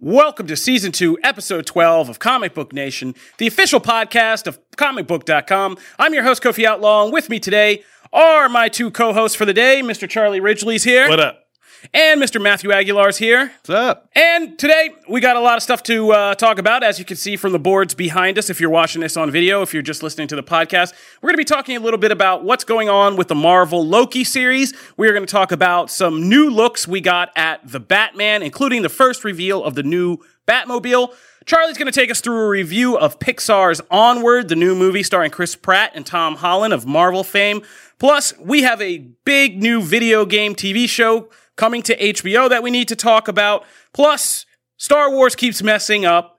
Welcome to season two, episode 12 of Comic Book Nation, the official podcast of comicbook.com. I'm your host, Kofi Outlaw, and with me today are my two co hosts for the day. Mr. Charlie Ridgely's here. What up? And Mr. Matthew Aguilar's here. What's up? And today we got a lot of stuff to uh, talk about, as you can see from the boards behind us. If you're watching this on video, if you're just listening to the podcast, we're going to be talking a little bit about what's going on with the Marvel Loki series. We are going to talk about some new looks we got at the Batman, including the first reveal of the new Batmobile. Charlie's going to take us through a review of Pixar's Onward, the new movie starring Chris Pratt and Tom Holland of Marvel fame. Plus, we have a big new video game TV show coming to HBO that we need to talk about. Plus, Star Wars keeps messing up.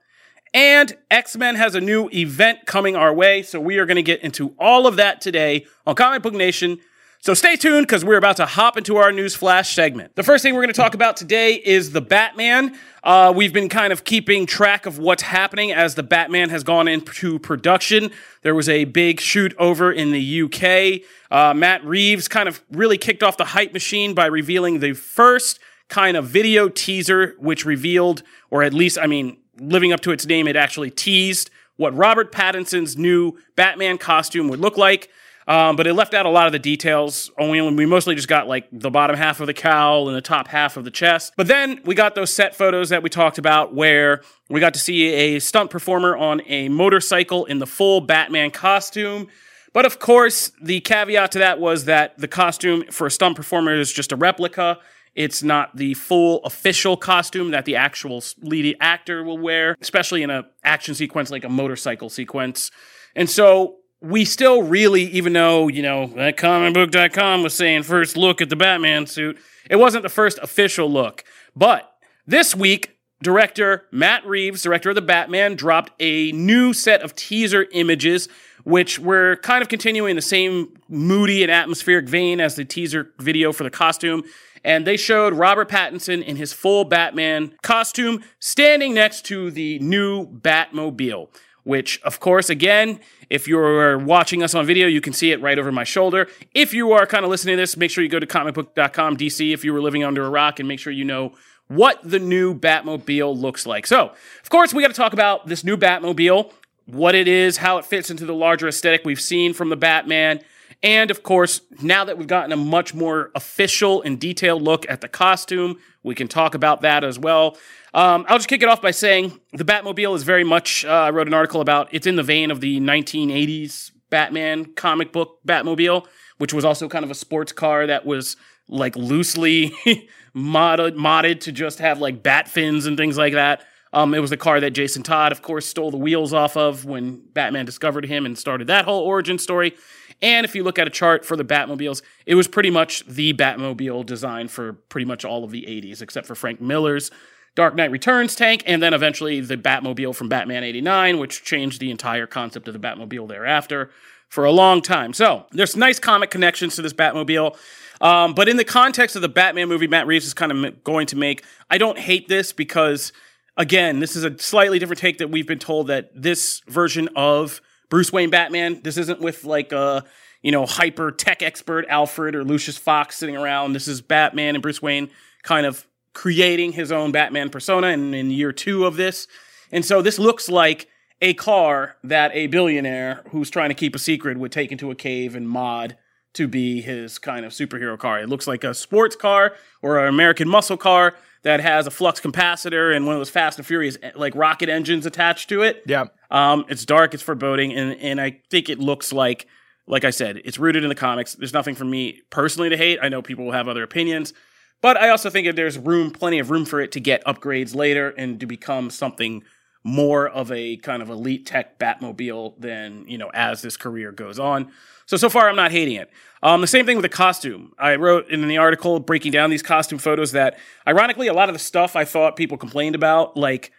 And X Men has a new event coming our way. So we are going to get into all of that today on Comic Book Nation. So stay tuned because we're about to hop into our news flash segment. The first thing we're going to talk about today is the Batman. Uh, we've been kind of keeping track of what's happening as the Batman has gone into production. There was a big shoot over in the UK. Uh, Matt Reeves kind of really kicked off the hype machine by revealing the first kind of video teaser, which revealed, or at least, I mean, living up to its name, it actually teased what Robert Pattinson's new Batman costume would look like. Um, but it left out a lot of the details. Only we mostly just got like the bottom half of the cowl and the top half of the chest. But then we got those set photos that we talked about where we got to see a stunt performer on a motorcycle in the full Batman costume. But of course, the caveat to that was that the costume for a stunt performer is just a replica. It's not the full official costume that the actual lead actor will wear, especially in an action sequence like a motorcycle sequence. And so we still really, even though, you know, that comicbook.com was saying first look at the Batman suit, it wasn't the first official look. But this week, director Matt Reeves, director of the Batman, dropped a new set of teaser images, which were kind of continuing the same moody and atmospheric vein as the teaser video for the costume. And they showed Robert Pattinson in his full Batman costume standing next to the new Batmobile which, of course, again, if you're watching us on video, you can see it right over my shoulder. If you are kind of listening to this, make sure you go to comicbook.com DC if you were living under a rock and make sure you know what the new Batmobile looks like. So, of course, we got to talk about this new Batmobile, what it is, how it fits into the larger aesthetic we've seen from the Batman. And of course, now that we've gotten a much more official and detailed look at the costume, we can talk about that as well. Um, I'll just kick it off by saying the Batmobile is very much, uh, I wrote an article about it's in the vein of the 1980s Batman comic book Batmobile, which was also kind of a sports car that was like loosely modded, modded to just have like bat fins and things like that. Um, it was the car that Jason Todd, of course, stole the wheels off of when Batman discovered him and started that whole origin story. And if you look at a chart for the Batmobiles, it was pretty much the Batmobile design for pretty much all of the 80s, except for Frank Miller's Dark Knight Returns tank, and then eventually the Batmobile from Batman 89, which changed the entire concept of the Batmobile thereafter for a long time. So there's nice comic connections to this Batmobile. Um, but in the context of the Batman movie, Matt Reeves is kind of going to make, I don't hate this because, again, this is a slightly different take that we've been told that this version of Bruce Wayne Batman, this isn't with like a, you know, hyper tech expert Alfred or Lucius Fox sitting around. This is Batman and Bruce Wayne kind of creating his own Batman persona in, in year two of this. And so this looks like a car that a billionaire who's trying to keep a secret would take into a cave and mod to be his kind of superhero car. It looks like a sports car or an American muscle car that has a flux capacitor and one of those Fast and Furious like rocket engines attached to it. Yeah. Um, it's dark, it's foreboding, and and I think it looks like, like I said, it's rooted in the comics. There's nothing for me personally to hate. I know people will have other opinions. But I also think that there's room, plenty of room for it to get upgrades later and to become something more of a kind of elite tech Batmobile than you know as this career goes on. So so far, I'm not hating it. Um, the same thing with the costume. I wrote in the article breaking down these costume photos that, ironically, a lot of the stuff I thought people complained about, like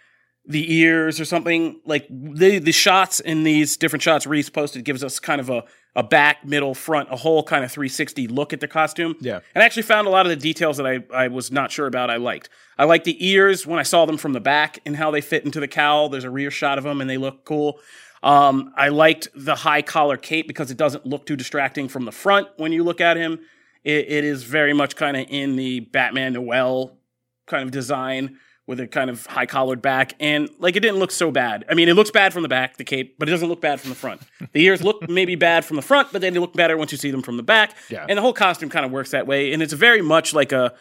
the ears or something, like the the shots in these different shots Reeves posted gives us kind of a a back, middle, front, a whole kind of 360 look at the costume. Yeah. And I actually found a lot of the details that I, I was not sure about I liked. I liked the ears when I saw them from the back and how they fit into the cowl. There's a rear shot of them and they look cool. Um, I liked the high collar cape because it doesn't look too distracting from the front when you look at him. it, it is very much kind of in the Batman Noel kind of design with a kind of high collared back. And like it didn't look so bad. I mean, it looks bad from the back, the cape, but it doesn't look bad from the front. The ears look maybe bad from the front, but then they look better once you see them from the back. Yeah. And the whole costume kind of works that way. And it's very much like a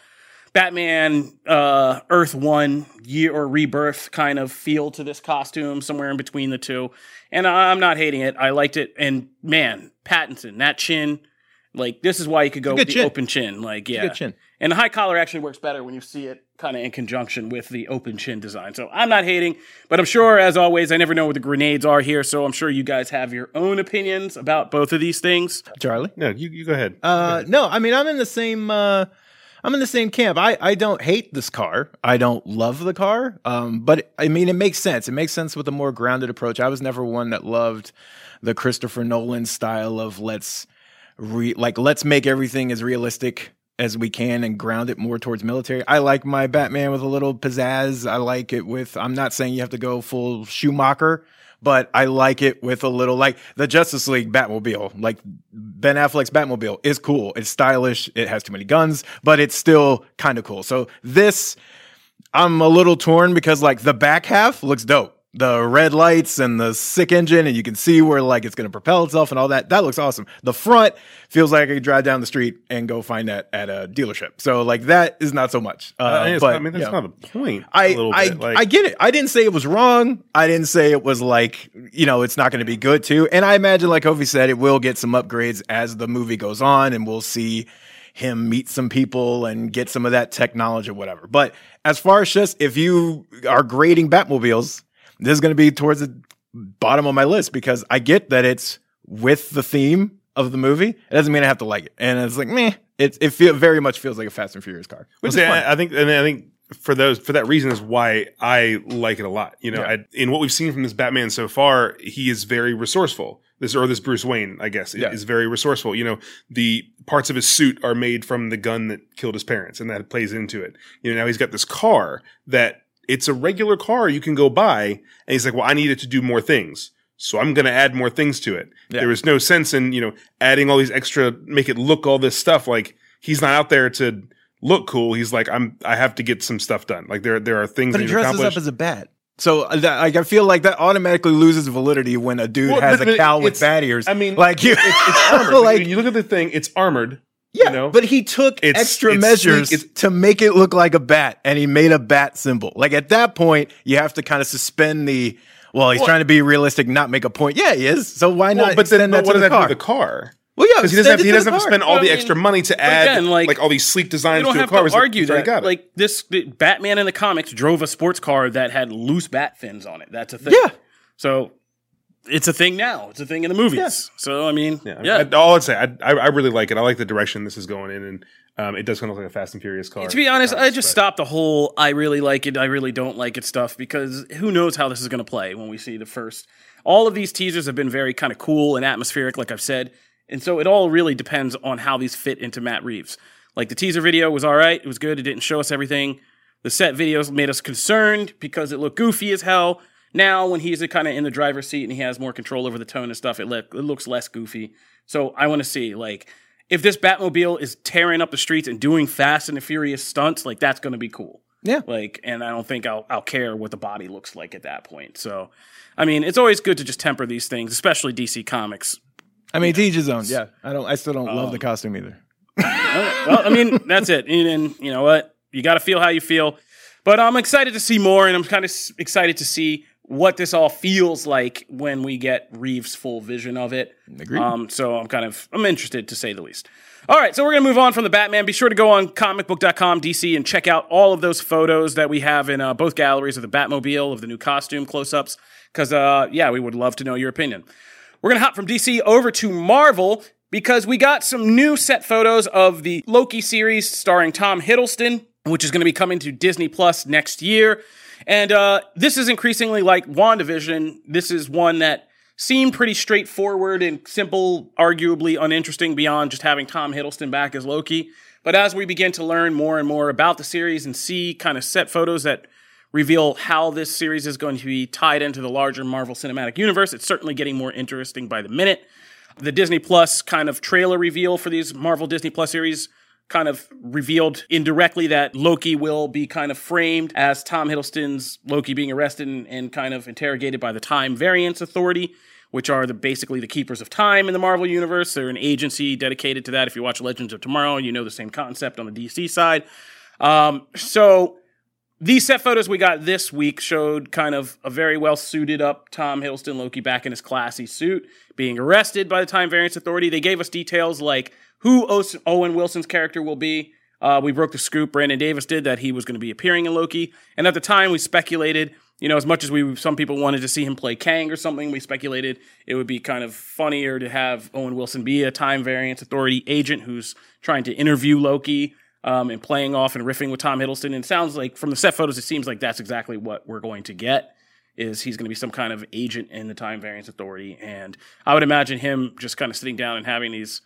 Batman uh, Earth One year or rebirth kind of feel to this costume, somewhere in between the two. And I'm not hating it. I liked it. And man, Pattinson, that chin, like this is why you could go with the chin. open chin. Like, yeah. chin. And the high collar actually works better when you see it kind of in conjunction with the open chin design. So I'm not hating, but I'm sure, as always, I never know where the grenades are here. So I'm sure you guys have your own opinions about both of these things. Charlie. No, you, you go ahead. Uh, no, I mean I'm in the same. Uh, I'm in the same camp. I, I don't hate this car. I don't love the car. Um, but I mean it makes sense. It makes sense with a more grounded approach. I was never one that loved the Christopher Nolan style of let's re like let's make everything as realistic as we can and ground it more towards military. I like my Batman with a little pizzazz. I like it with I'm not saying you have to go full Schumacher, but I like it with a little like the Justice League Batmobile. Like Ben Affleck's Batmobile is cool. It's stylish. It has too many guns, but it's still kind of cool. So this I'm a little torn because like the back half looks dope. The red lights and the sick engine, and you can see where like it's gonna propel itself and all that. That looks awesome. The front feels like I could drive down the street and go find that at a dealership. So like that is not so much. Uh, I, but, I mean, that's you know. of the point. a I I. Like, I get it. I didn't say it was wrong. I didn't say it was like you know it's not going to be good too. And I imagine, like Kofi said, it will get some upgrades as the movie goes on, and we'll see him meet some people and get some of that technology or whatever. But as far as just if you are grading Batmobiles, this is going to be towards the bottom of my list because I get that it's with the theme of the movie. It doesn't mean I have to like it, and it's like meh. It it feel, very much feels like a Fast and Furious car, which Well, see, is fun. I, I think, and I think for those for that reason is why I like it a lot. You know, Yeah. I, in what we've seen from this Batman so far, he is very resourceful. This or this Bruce Wayne, I guess, Yeah. is very resourceful. You know, the parts of his suit are made from the gun that killed his parents, and that plays into it. You know, now he's got this car that it's a regular car you can go buy, and he's like, well, I need it to do more things. So I'm going to add more things to it. Yeah. There was no sense in, you know, adding all these extra, make it look all this stuff. Like he's not out there to look cool. He's like, I'm, I have to get some stuff done. Like there, there are things But that he dresses up as a bat. So uh, that, like, I feel like that automatically loses validity when a dude Well, has a cowl with bat ears. I mean, like you, it's, it's armored. Like, you look at the thing, it's armored. Yeah, you know? but he took It's- extra it's measures sleek. It's- to make it look like a bat, and he made a bat symbol. Like at that point, you have to kind of suspend the. Well, he's Well- trying to be realistic, not make a point. Yeah, he is. So why Well, not but then, extend but that what does the that car? do the car? well, yeah, Because he doesn't have, he to doesn't have to spend all Well, I the mean, extra money to add again, like, like, all these sleek designs to a have car. to He's like, argue he's that. got it. Like this, the Batman in the comics drove a sports car that had loose bat fins on it. That's a thing. Yeah. So it's a thing now. It's a thing in the movies. So I mean, Yeah, yeah. I, all I'd say, I, I, I really like it. I like the direction this is going in, and um, it does kind of look like a Fast and Furious car. To be honest, I just but- stopped the whole I really like it, I really don't like it stuff because who knows how this is going to play when we see the first. All of these teasers have been very kind of cool and atmospheric, like I've said. And so it all really depends on how these fit into Matt Reeves. Like the teaser video was all right, it was good, it didn't show us everything. The set videos made us concerned because it looked goofy as hell. Now, when he's kind of in the driver's seat and he has more control over the tone and stuff, it, le- it looks less goofy. So I want to see, like, if this Batmobile is tearing up the streets and doing fast and the furious stunts, like that's going to be cool. Yeah. Like, and I don't think I'll I'll care what the body looks like at that point. So, I mean, it's always good to just temper these things, especially DC Comics. I mean, to each his own. Yeah, I don't. I still don't Um, love the costume either. well, I mean, that's it. And, and you know what? You got to feel how you feel. But I'm excited to see more, and I'm kind of s- excited to see what this all feels like when we get Reeves' full vision of it. Agreed. Um, so I'm kind of I'm interested to say the least. All right, so we're gonna move on from the Batman. Be sure to go on comicbook.com DC and check out all of those photos that we have in uh, both galleries of the Batmobile of the new costume close-ups. Because uh, yeah, we would love to know your opinion. We're gonna hop from DC over to Marvel because we got some new set photos of the Loki series starring Tom Hiddleston, which is going to be coming to Disney Plus next year. And uh, this is increasingly like WandaVision. This is one that seemed pretty straightforward and simple, arguably uninteresting beyond just having Tom Hiddleston back as Loki. But as we begin to learn more and more about the series and see kind of set photos that reveal how this series is going to be tied into the larger Marvel Cinematic Universe, it's certainly getting more interesting by the minute. The Disney Plus kind of trailer reveal for these Marvel Disney Plus series kind of revealed indirectly that Loki will be kind of framed as Tom Hiddleston's Loki being arrested and, and, kind of interrogated by the Time Variance Authority, which are the basically the keepers of time in the Marvel universe. They're an agency dedicated to that. If you watch Legends of Tomorrow, you know the same concept on the DC side. Um, so these set photos we got this week showed kind of a very well suited up Tom Hiddleston Loki back in his classy suit, being arrested by the Time Variance Authority. They gave us details like who Owen Wilson's character will be. Uh, we broke the scoop. Brandon Davis did that he was going to be appearing in Loki, and at the time we speculated, you know, as much as we some people wanted to see him play Kang or something, we speculated it would be kind of funnier to have Owen Wilson be a Time Variance Authority agent who's trying to interview Loki. Um, and playing off and riffing with Tom Hiddleston. And it sounds like from the set photos, it seems like that's exactly what we're going to get. Is he's going to be some kind of agent in the Time Variance Authority, and I would imagine him just kind of sitting down and having these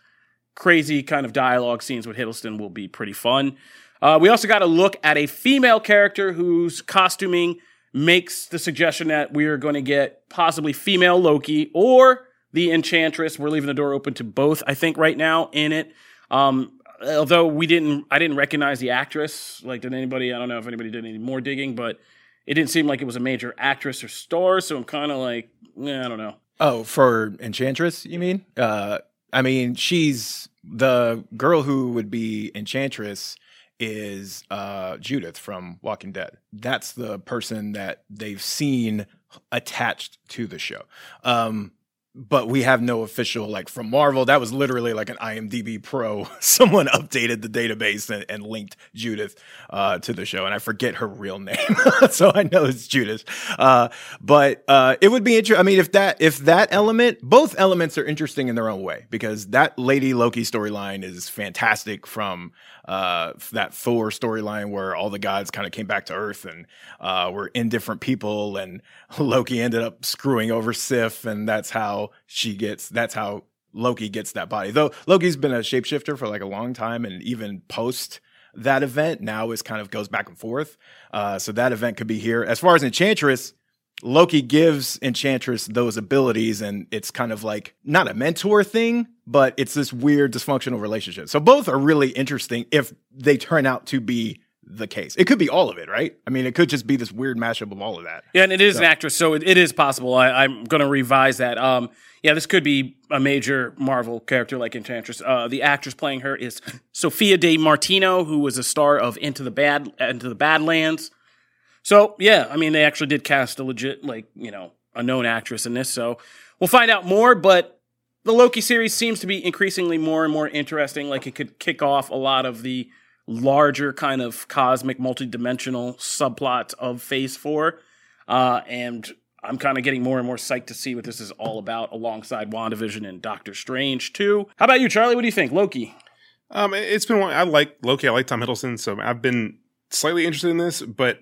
crazy kind of dialogue scenes with Hiddleston will be pretty fun. Uh, we also got a look at a female character whose costuming makes the suggestion that we are going to get possibly female Loki or the Enchantress. We're leaving the door open to both, I think, right now in it. Um, although we didn't, I didn't recognize the actress. Like, did anybody? I don't know if anybody did any more digging, but it didn't seem like it was a major actress or star. So I'm kind of like, eh, I don't know. Oh, for Enchantress, you mean? Uh, I mean, she's the girl who would be Enchantress is uh, Judith from Walking Dead. That's the person that they've seen attached to the show. Um, but we have no official like from Marvel. That was literally like an IMDb Pro. Someone updated the database and, and linked Judith uh, to the show, and I forget her real name, so I know it's Judith. Uh, but uh, it would be interesting. I mean, if that if that element, both elements are interesting in their own way because that Lady Loki storyline is fantastic from uh, that Thor storyline where all the gods kind of came back to Earth and uh, were indifferent people, and Loki ended up screwing over Sif, and that's how she gets. That's how Loki gets that body. Though Loki's been a shapeshifter for like a long time, and even post that event now is kind of goes back and forth. Uh, so that event could be here. As far as Enchantress, Loki gives Enchantress those abilities, and it's kind of like not a mentor thing, but it's this weird dysfunctional relationship. So both are really interesting if they turn out to be the case. It could be all of it, right? I mean, it could just be this weird mashup of all of that. Yeah, and it is so. an actress, so it, it is possible. I, am going to revise that. Um, yeah, this could be a major Marvel character like Enchantress. Uh, the actress playing her is Sophia Di Martino, who was a star of Into the Bad Into the Badlands. So yeah, I mean, they actually did cast a legit, like you know, a known actress in this. So we'll find out more. But the Loki series seems to be increasingly more and more interesting. Like it could kick off a lot of the larger kind of cosmic, multi-dimensional subplots of Phase Four, uh, and I'm kind of getting more and more psyched to see what this is all about, alongside WandaVision and Doctor Strange too. How about you, Charlie? What do you think, Loki? Um, it's been I like Loki. I like Tom Hiddleston, so I've been slightly interested in this, but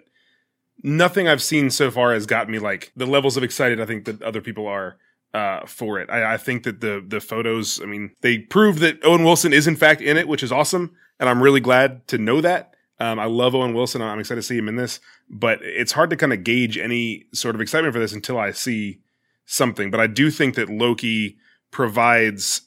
nothing I've seen so far has got me like the levels of excited I think that other people are uh, for it. I, I, think that the the photos, I mean, they prove that Owen Wilson is in fact in it, which is awesome, and I'm really glad to know that. Um, I love Owen Wilson. I'm excited to see him in this, but it's hard to kind of gauge any sort of excitement for this until I see something. But I do think that Loki provides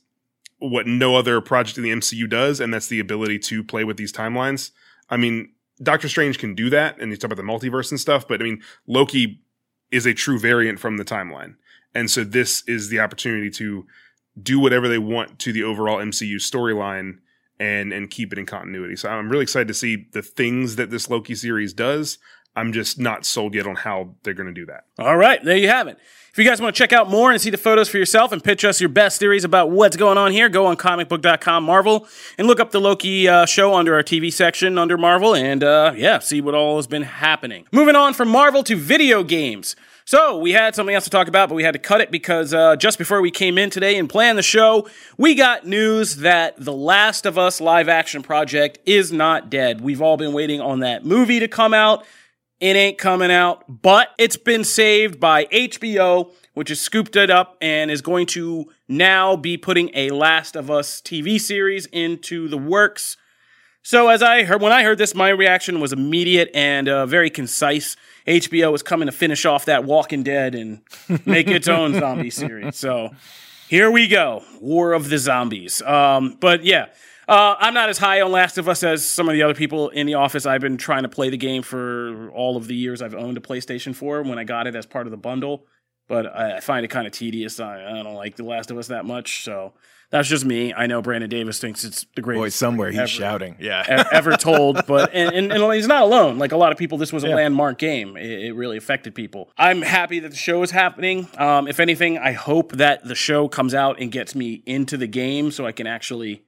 what no other project in the MCU does, and that's the ability to play with these timelines. I mean, Doctor Strange can do that, and you talk about the multiverse and stuff. But I mean, Loki is a true variant from the timeline, and so this is the opportunity to do whatever they want to the overall MCU storyline and and keep it in continuity. So I'm really excited to see the things that this Loki series does. I'm just not sold yet on how they're going to do that. All right, there you have it. If you guys want to check out more and see the photos for yourself and pitch us your best theories about what's going on here, go on comicbook.com Marvel and look up the Loki uh, show under our TV section under Marvel and uh, yeah, see what all has been happening. Moving on from Marvel to video games. So we had something else to talk about, but we had to cut it because uh, just before we came in today and planned the show, we got news that the Last of Us live action project is not dead. We've all been waiting on that movie to come out. It ain't coming out, but it's been saved by HBO, which has scooped it up and is going to now be putting a Last of Us TV series into the works. So as I heard, when I heard this, my reaction was immediate and uh, very concise. HBO is coming to finish off that Walking Dead and make its own zombie series. So here we go, War of the Zombies. Um, but yeah, uh, I'm not as high on Last of Us as some of the other people in the office. I've been trying to play the game for all of the years I've owned a PlayStation 4 when I got it as part of the bundle, but I, I find it kind of tedious. I, I don't like The Last of Us that much, so that's just me. I know Brandon Davis thinks it's the greatest. Boy, somewhere he's ever, shouting. Yeah. ever told, but and, and, and he's not alone. Like a lot of people, this was a landmark game. It, it really affected people. I'm happy that the show is happening. Um, if anything, I hope that the show comes out and gets me into the game so I can actually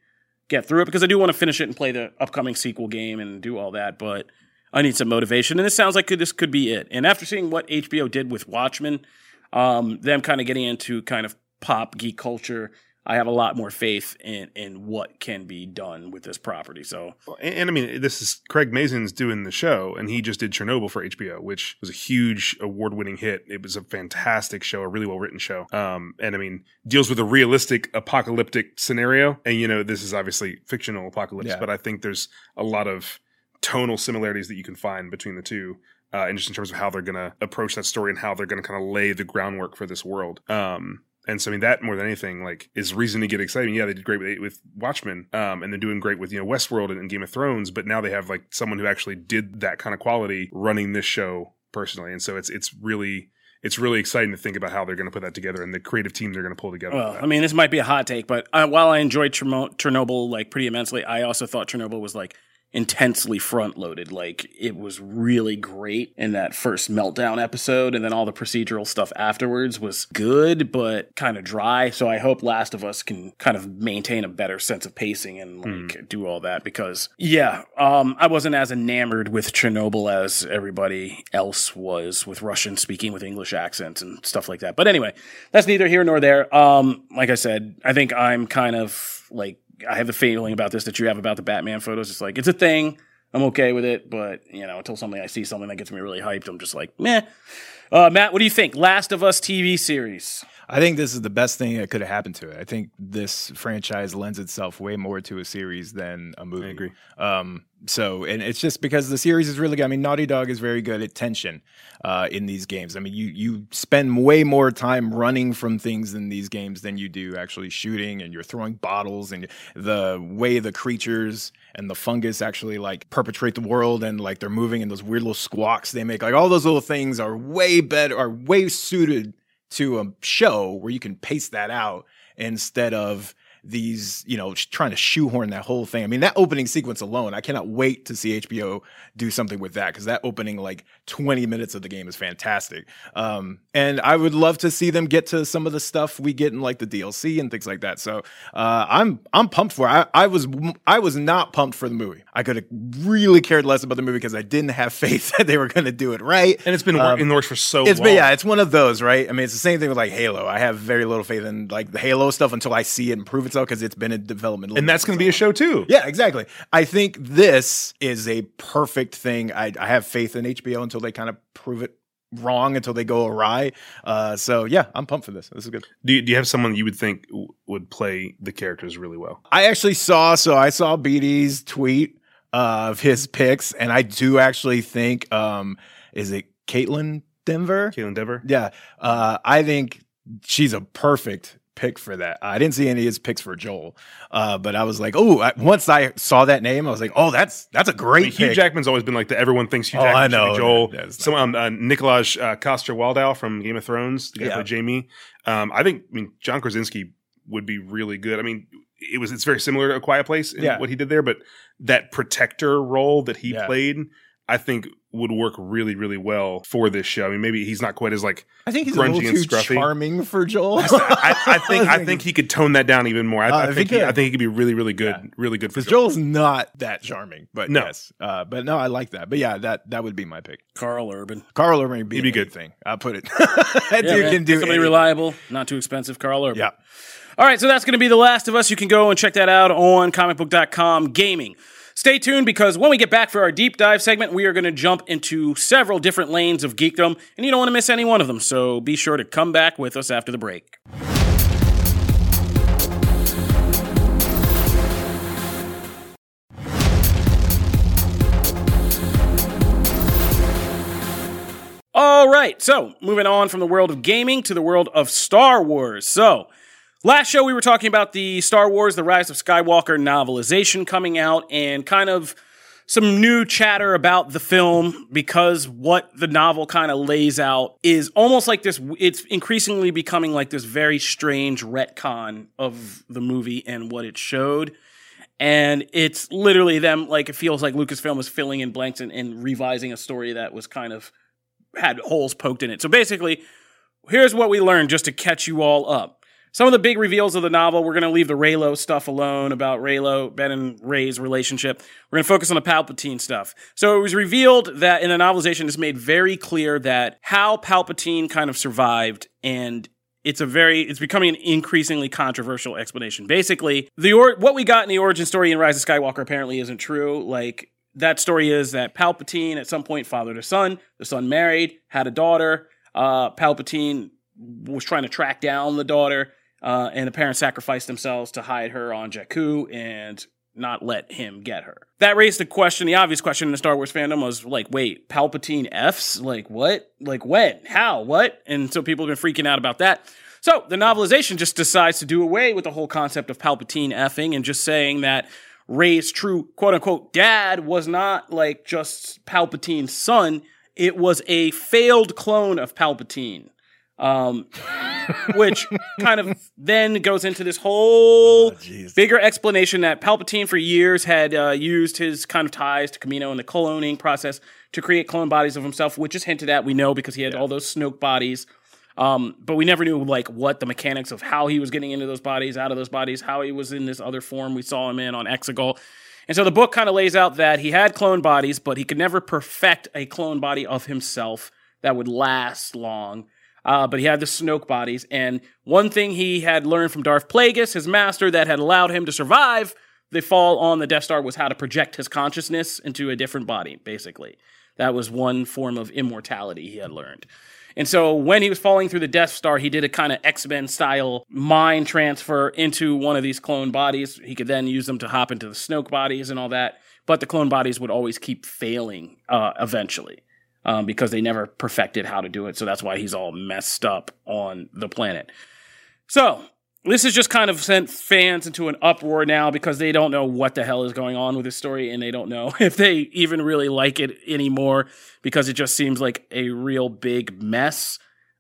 get through it because I do want to finish it and play the upcoming sequel game and do all that. But I need some motivation, and this sounds like this could be it. And after seeing what HBO did with Watchmen, um, them kind of getting into kind of pop geek culture. I have a lot more faith in in what can be done with this property. So And, and I mean, this is Craig Mazin's doing the show, and he just did Chernobyl for HBO, which was a huge award-winning hit. It was a fantastic show, a really well-written show. Um, and I mean, deals with a realistic apocalyptic scenario. And you know, this is obviously fictional apocalypse, Yeah. but I think there's a lot of tonal similarities that you can find between the two. Uh, and just in terms of how they're going to approach that story and how they're going to kind of lay the groundwork for this world. Um, and so, I mean, that more than anything, like, is reason to get excited. Yeah, they did great with, with Watchmen, um, and they're doing great with you know Westworld and, and Game of Thrones. But now they have like someone who actually did that kind of quality running this show personally, and so it's it's really it's really exciting to think about how they're going to put that together and the creative team they're going to pull together. Well. I mean, this might be a hot take, but uh, while I enjoyed Chernobyl like pretty immensely, I also thought Chernobyl was like intensely front loaded. Like it was really great in that first meltdown episode, and then all the procedural stuff afterwards was good, but kind of dry. So I hope Last of Us can kind of maintain a better sense of pacing and like do all that because yeah, um, I wasn't as enamored with Chernobyl as everybody else was with Russian speaking with English accents and stuff like that. But anyway, that's neither here nor there. Um, like I said, I think I'm kind of like I have the feeling about this that you have about the Batman photos. It's like it's a thing. I'm okay with it, but you know, until something I see something that gets me really hyped, I'm just like, meh. Uh, Matt, what do you think? Last of Us TV series. I think this is the best thing that could have happened to it. I think this franchise lends itself way more to a series than a movie. I agree. Um, so, and it's just because the series is really good. I mean, Naughty Dog is very good at tension uh, in these games. I mean, you you spend way more time running from things in these games than you do actually shooting, and you're throwing bottles, and the way the creatures and the fungus actually like perpetrate the world, and like they're moving, and those weird little squawks they make, like all those little things are way better, are way suited to a show where you can pace that out instead of these, you know, trying to shoehorn that whole thing. I mean, that opening sequence alone, I cannot wait to see HBO do something with that because that opening like 20 minutes of the game is fantastic. Um, and I would love to see them get to some of the stuff we get in like the DLC and things like that. So uh, I'm I'm pumped for. It. I I was I was not pumped for the movie. I could have really cared less about the movie because I didn't have faith that they were going to do it right. and it's been wor- in the works for so Um, It's long. been yeah, it's one of those, right? I mean, it's the same thing with like Halo. I have very little faith in like the Halo stuff until I see it and prove itself because it's been in development. and that's going to be a show too. yeah, exactly. I think this is a perfect thing. I, I have faith in HBO until they kind of prove it wrong, until they go awry. Uh, so yeah, I'm pumped for this. This is good. Do you, do you have someone you would think w- would play the characters really well? I actually saw so I saw BD's tweet uh, of his picks, and I do actually think um, is it Kaitlyn Denver? Kaitlyn Dever. Yeah, uh, I think she's a perfect pick for that. I didn't see any of his picks for Joel, uh, but I was like, oh, once I saw that name, I was like, oh, that's that's a I great mean, Hugh. Jackman's always been like the everyone thinks Hugh Oh, Jackman I know. Joel. That Some um, uh, Nikolaj uh, Coster Waldau from Game of Thrones, the guy Yeah. for Jaime. Um, I think I mean John Krasinski would be really good. I mean, it was it's very similar to A Quiet Place in Yeah. what he did there, but that protector role that he Yeah. played, I think would work really, really well for this show. I mean, maybe he's not quite as like I think he's a grungy little and too scruffy. charming for Joel. I, I think I think he could tone that down even more. I, Uh, I if he think he, could. I think he could be really, really good, really good for because Joel. Joel's not that charming, but No. yes, uh, but no, I like that. But yeah, that that would be my pick. Karl Urban. Karl Urban would be, He'd be good. thing. I'll put it. that Yeah, dude man. can do somebody anything. reliable, not too expensive. Karl Urban. Yeah. All right, so that's going to be The Last of Us. You can go and check that out on comicbook.com gaming. Stay tuned because when we get back for our deep dive segment, we are going to jump into several different lanes of geekdom, and you don't want to miss any one of them. So be sure to come back with us after the break. All right, so moving on from the world of gaming to the world of Star Wars. So, last show we were talking about the Star Wars The Rise of Skywalker novelization coming out and kind of some new chatter about the film because what the novel kind of lays out is almost like this it's increasingly becoming like this very strange retcon of the movie and what it showed. And it's literally them like it feels like lucasfilm is filling in blanks and, and revising a story that was kind of had holes poked in it. So basically here's what we learned just to catch you all up some of the big reveals of the novel, we're going to leave the Reylo stuff alone about Reylo, Ben and Rey's relationship. We're going to focus on the Palpatine stuff. So it was revealed that in the novelization, it's made very clear that how Palpatine kind of survived and it's a very it's becoming an increasingly controversial explanation. Basically, the or, what we got in the origin story in Rise of Skywalker apparently isn't true. Like that story is that Palpatine at some point fathered a son. The son married, had a daughter. Uh, Palpatine was trying to track down the daughter, uh, and the parents sacrificed themselves to hide her on Jakku and not let him get her. That raised the question, the obvious question in the Star Wars fandom was like, wait, Palpatine F's? Like what? Like when? How? What? And so people have been freaking out about that. So the novelization just decides to do away with the whole concept of Palpatine effing and just saying that Rey's true quote unquote dad was not like just Palpatine's son. It was a failed clone of Palpatine. Um, which kind of then goes into this whole bigger explanation that Palpatine for years had uh, used his kind of ties to Kamino and the cloning process to create clone bodies of himself, which is hinted at. We know because he had all those Snoke bodies. Um, but we never knew like what the mechanics of how he was getting into those bodies, out of those bodies, how he was in this other form we saw him in on Exegol. And so the book kind of lays out that he had clone bodies, but he could never perfect a clone body of himself that would last long. Uh, but he had the Snoke bodies. And one thing he had learned from Darth Plagueis, his master, that had allowed him to survive the fall on the Death Star was how to project his consciousness into a different body, basically. That was one form of immortality he had learned. And so when he was falling through the Death Star, he did a kind of X Men style mind transfer into one of these clone bodies. He could then use them to hop into the Snoke bodies and all that. But the clone bodies would always keep failing uh, eventually um, because they never perfected how to do it. So that's why he's all messed up on the planet. So this has just kind of sent fans into an uproar now because they don't know what the hell is going on with this story and they don't know if they even really like it anymore because it just seems like a real big mess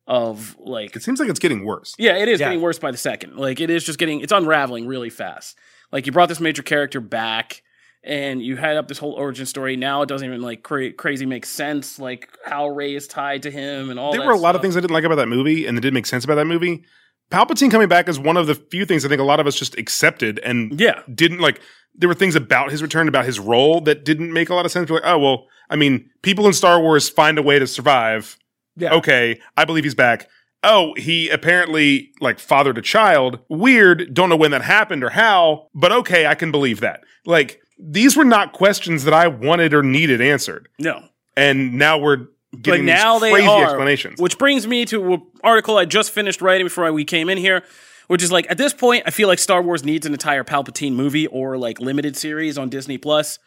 of like It seems like it's getting worse. yeah, it is Yeah. getting worse by the second. Like it is just getting it's unraveling really fast. Like you brought this major character back and you had up this whole origin story. Now it doesn't even like cra- crazy make sense. Like how Rey is tied to him and all. there were a lot stuff. of things I didn't like about that movie, and that didn't make sense about that movie. Palpatine coming back is one of the few things I think a lot of us just accepted and Yeah, didn't like. There were things about his return, about his role, that didn't make a lot of sense. We're like, oh well, I mean, people in Star Wars find a way to survive. Yeah. Okay, I believe he's back. Oh, he apparently like fathered a child. Weird. Don't know when that happened or how, but okay, I can believe that. Like these were not questions that I wanted or needed answered, no. and now we're But getting now they crazy are, explanations. which brings me to an article I just finished writing before we came in here, which is like at this point I feel like Star Wars needs an entire Palpatine movie or like limited series on Disney Plus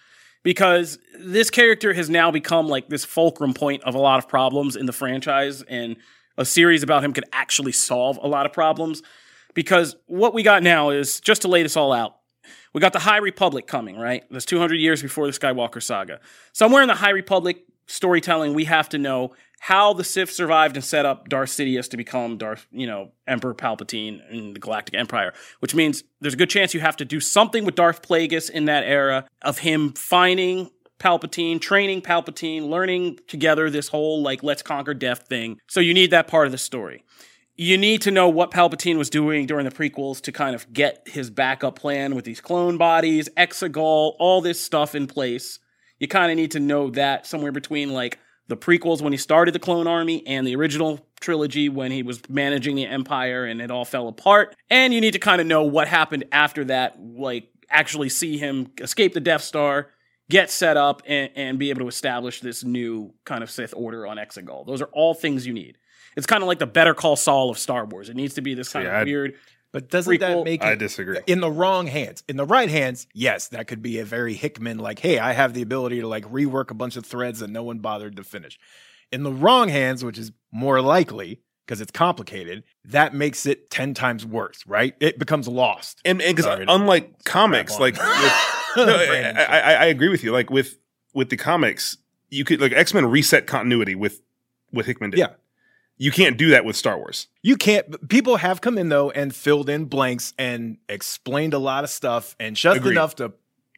because this character has now become like this fulcrum point of a lot of problems in the franchise and a series about him could actually solve a lot of problems because what we got now is just to lay this all out we got the High Republic coming, right? That's 200 years before the Skywalker saga. Somewhere in the High Republic storytelling, we have to know how the Sith survived and set up Darth Sidious to become Darth, you know, Emperor Palpatine in the Galactic Empire, which means there's a good chance you have to do something with Darth Plagueis in that era of him finding Palpatine, training Palpatine, learning together this whole like let's conquer death thing. So you need that part of the story. You need to know what Palpatine was doing during the prequels to kind of get his backup plan with these clone bodies, Exegol, all this stuff in place. You kind of need to know that somewhere between like the prequels when he started the clone army and the original trilogy when he was managing the empire and it all fell apart. And you need to kind of know what happened after that, like actually see him escape the Death Star, get set up, and, and be able to establish this new kind of Sith order on Exegol. Those are all things you need. It's kind of like the Better Call Saul of Star Wars. It needs to be this kind Yeah, of I'd- weird. But doesn't Prequel- that make I it disagree. in the wrong hands? In the right hands, yes, that could be a very Hickman like, hey, I have the ability to like rework a bunch of threads that no one bothered to finish. In the wrong hands, which is more likely because it's complicated, that makes it 10 times worse, right? It becomes lost. and and because unlike comics, like with, no, I, I, I I agree with you. Like with with the comics, you could like X Men reset continuity with what Hickman did. Yeah. You can't do that with Star Wars. You can't. People have come in though and filled in blanks and explained a lot of stuff and just Agreed. enough to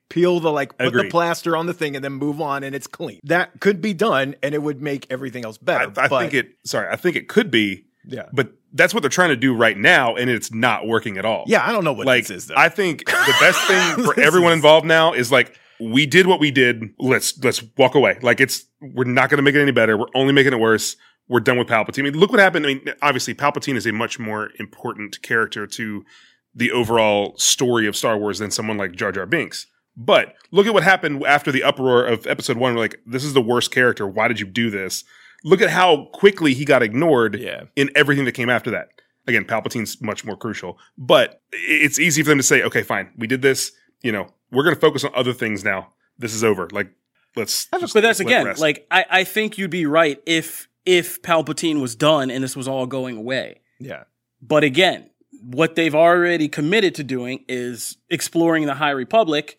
peel the like put the plaster on the thing and then move on and it's clean. That could be done and it would make everything else better. I but- think it. Sorry, I think it could be, Yeah. but that's what they're trying to do right now, and it's not working at all. Yeah, I don't know what like this is though. I think the best thing for everyone involved now is like we did what we did. Let's let's walk away. Like it's we're not going to make it any better. We're only making it worse. We're done with Palpatine. I mean, look what happened. I mean, obviously Palpatine is a much more important character to the overall story of Star Wars than someone like Jar Jar Binks. But look at what happened after the uproar of Episode One. We're like, this is the worst character. Why did you do this? Look at how quickly he got ignored yeah. in everything that came after that. Again, Palpatine's much more crucial, but it's easy for them to say, okay, fine, we did this. You know, we're going to focus on other things now. This is over. Like, let's. just- but that's let's let it again, like I, I think you'd be right if if Palpatine was done and this was all going away. Yeah. But again, what they've already committed to doing is exploring the High Republic,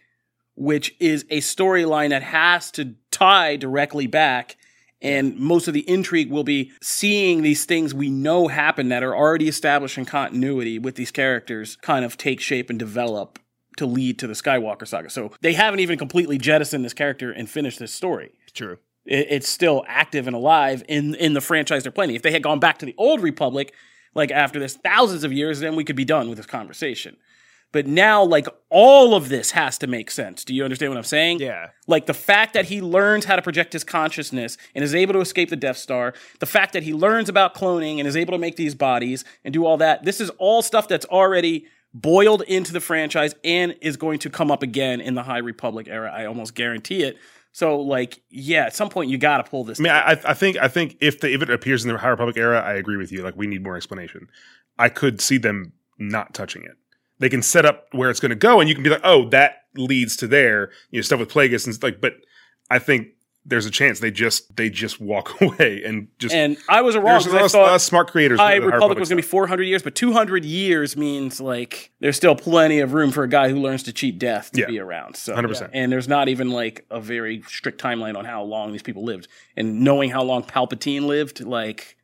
which is a storyline that has to tie directly back. And most of the intrigue will be seeing these things we know happen that are already established in continuity with these characters kind of take shape and develop to lead to the Skywalker saga. So they haven't even completely jettisoned this character and finished this story True. It, it's still active and alive in in the franchise they're playing. If they had gone back to the old Republic, like after this thousands of years, then we could be done with this conversation. But now, like all of this has to make sense. Do you understand what I'm saying? Yeah. Like the fact that he learns how to project his consciousness and is able to escape the Death Star, the fact that he learns about cloning and is able to make these bodies and do all that. This is all stuff that's already boiled into the franchise and is going to come up again in the High Republic era. I almost guarantee it. So, like, yeah, at some point you got to pull this. I mean, I, I think I think if the, if it appears in the High Republic era, I agree with you. Like, we need more explanation. I could see them not touching it. They can set up where it's going to go, and you can be like, oh, that leads to there. You know, stuff with Plagueis and like. But I think there's a chance they just they just walk away and just. and I was a wrong there's because I less, thought less smart creators. High with Republic was going to be 400 years, but 200 years means like there's still plenty of room for a guy who learns to cheat death to Yeah. be around. So, 100%. and there's not even like a very strict timeline on how long these people lived. And knowing how long Palpatine lived, like,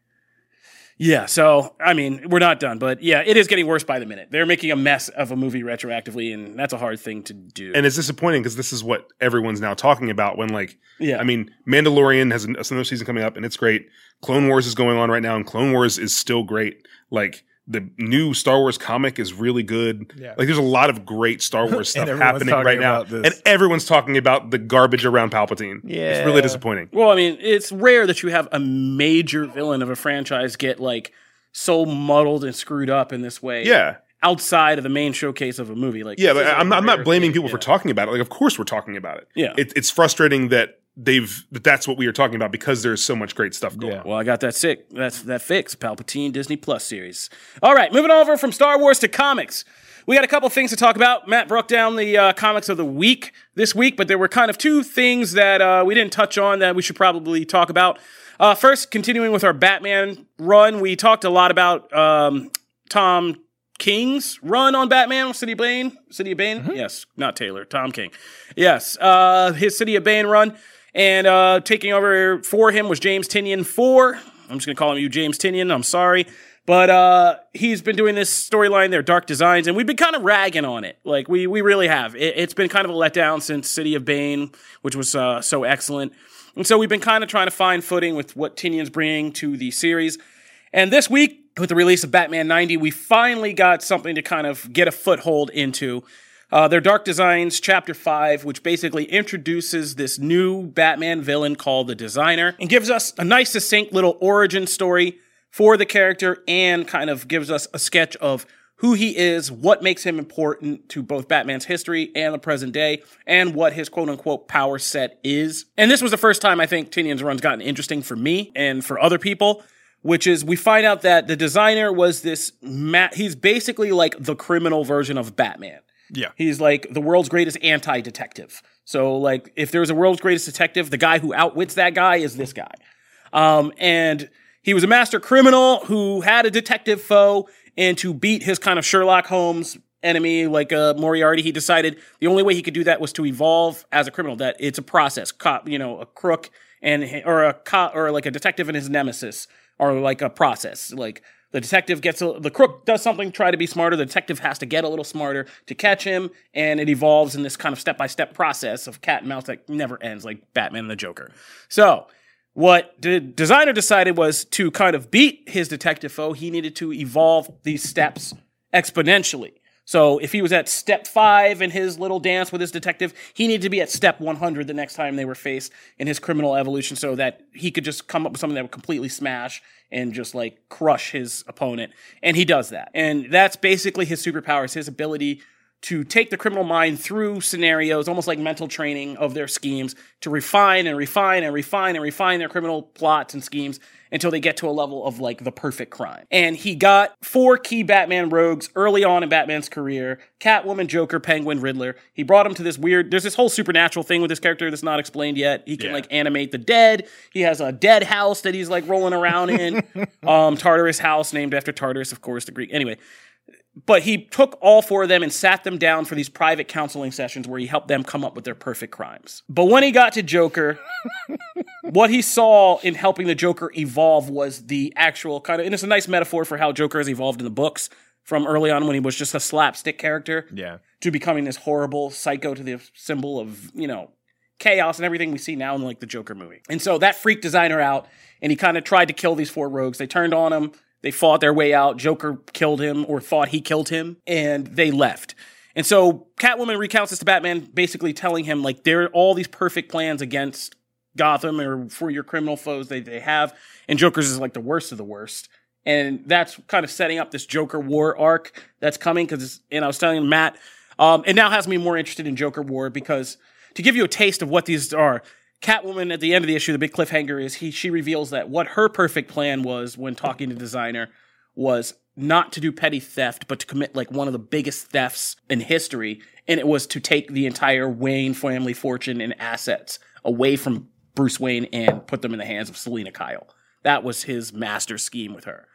yeah. So, I mean, we're not done, but yeah, it is getting worse by the minute. They're making a mess of a movie retroactively, and that's a hard thing to do. and it's disappointing because this is what everyone's now talking about. When like, yeah, I mean, Mandalorian has another season coming up, and it's great. Clone Wars is going on right now, and Clone Wars is still great. Like the new Star Wars comic is really good. Yeah. Like there's a lot of great Star Wars stuff happening right now, this. and everyone's talking about the garbage around Palpatine. Yeah. It's really disappointing. Well, I mean, it's rare that you have a major villain of a franchise get like so muddled and screwed up in this way. Yeah, Outside of the main showcase of a movie, like yeah. this Like, is a I'm not, I'm not blaming thing, people for talking about it. Like, of course we're talking about it. Yeah. It, it's frustrating that they've that's what we are talking about because there's so much great stuff going Yeah. on. Well, I got that sick. That's that fix. Palpatine Disney Plus series. All right, moving over from Star Wars to comics. We got a couple things to talk about. Matt broke down the uh, comics of the week this week, but there were kind of two things that uh, we didn't touch on that we should probably talk about. Uh, first, continuing with our Batman run, we talked a lot about um, Tom King's run on Batman, City of Bane. City of Bane? Yes, not Taylor, Tom King. Yes, uh, his City of Bane run. And uh, taking over for him was James Tynion 4. I'm just going to call him you James Tynion. I'm sorry. But uh, he's been doing this storyline, there, Dark Designs, and we've been kind of ragging on it. Like we we really have. It, has been kind of a letdown since City of Bane, which was uh, so excellent. And so we've been kind of trying to find footing with what Tynion's bringing to the series. And this week, with the release of Batman 90, we finally got something to kind of get a foothold into. Uh, their Dark Designs Chapter 5, which basically introduces this new Batman villain called the Designer and gives us a nice, succinct little origin story for the character and kind of gives us a sketch of who he is, what makes him important to both Batman's history and the present day, and what his quote unquote power set is. And this was the first time I think Tynion's run's gotten interesting for me and for other people, which is we find out that the designer was this, ma- he's basically like the criminal version of Batman. Yeah. He's like the world's greatest anti detective. So, like, if there's a world's greatest detective, the guy who outwits that guy is this guy. Um, and he was a master criminal who had a detective foe, and to beat his kind of Sherlock Holmes enemy like uh, Moriarty, he decided the only way he could do that was to evolve as a criminal. That it's a process, cop, you know, a crook and or a cop or like a detective and his nemesis are like a process. Like the detective gets a, the crook does something, try to be smarter. The detective has to get a little smarter to catch him, and it evolves in this kind of step by step process of cat and mouse that never ends, like Batman and the Joker. So what the designer decided was to kind of beat his detective foe, he needed to evolve these steps exponentially. So if he was at step five in his little dance with his detective, he needed to be at step 100 the next time they were faced in his criminal evolution so that he could just come up with something that would completely smash and just like crush his opponent. And he does that. And that's basically his superpowers, his ability to take the criminal mind through scenarios, almost like mental training of their schemes, to refine and refine and refine and refine their criminal plots and schemes until they get to a level of like the perfect crime. And he got four key Batman rogues early on in Batman's career Catwoman, Joker, Penguin, Riddler. He brought him to this weird, there's this whole supernatural thing with this character that's not explained yet. He can Yeah. like animate the dead. He has a dead house that he's like rolling around in. um, Tartarus house, named after Tartarus, of course, the Greek. Anyway, but he took all four of them and sat them down for these private counseling sessions where he helped them come up with their perfect crimes. But when he got to Joker, what he saw in helping the Joker evolve was the actual kind of, and it's a nice metaphor for how Joker has evolved in the books from early on when he was just a slapstick character Yeah. to becoming this horrible psycho to the symbol of, you know, chaos and everything we see now in like the Joker movie. And so that freaked designer out and he kind of tried to kill these four rogues. They turned on him. They fought their way out. Joker killed him or thought he killed him and they left. And so Catwoman recounts this to Batman, basically telling him like there are all these perfect plans against Gotham or for your criminal foes they, they have. And Joker's is like the worst of the worst. And that's kind of setting up this Joker War arc that's coming because, and I was telling Matt, um, it now has me more interested in Joker War because to give you a taste of what these are, Catwoman at the end of the issue, the big cliffhanger is he she reveals that what her perfect plan was when talking to designer was not to do petty theft, but to commit like one of the biggest thefts in history, and it was to take the entire Wayne family fortune and assets away from Bruce Wayne and put them in the hands of Selina Kyle. That was his master scheme with her.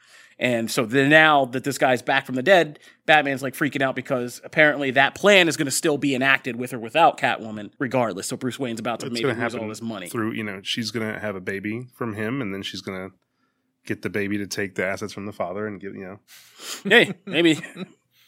And so then now that this guy's back from the dead, Batman's like freaking out because apparently that plan is going to still be enacted with or without Catwoman, regardless. So Bruce Wayne's about to It's maybe lose all this money. through, you know, she's going to have a baby from him and then she's going to get the baby to take the assets from the father and give, you know. hey, maybe.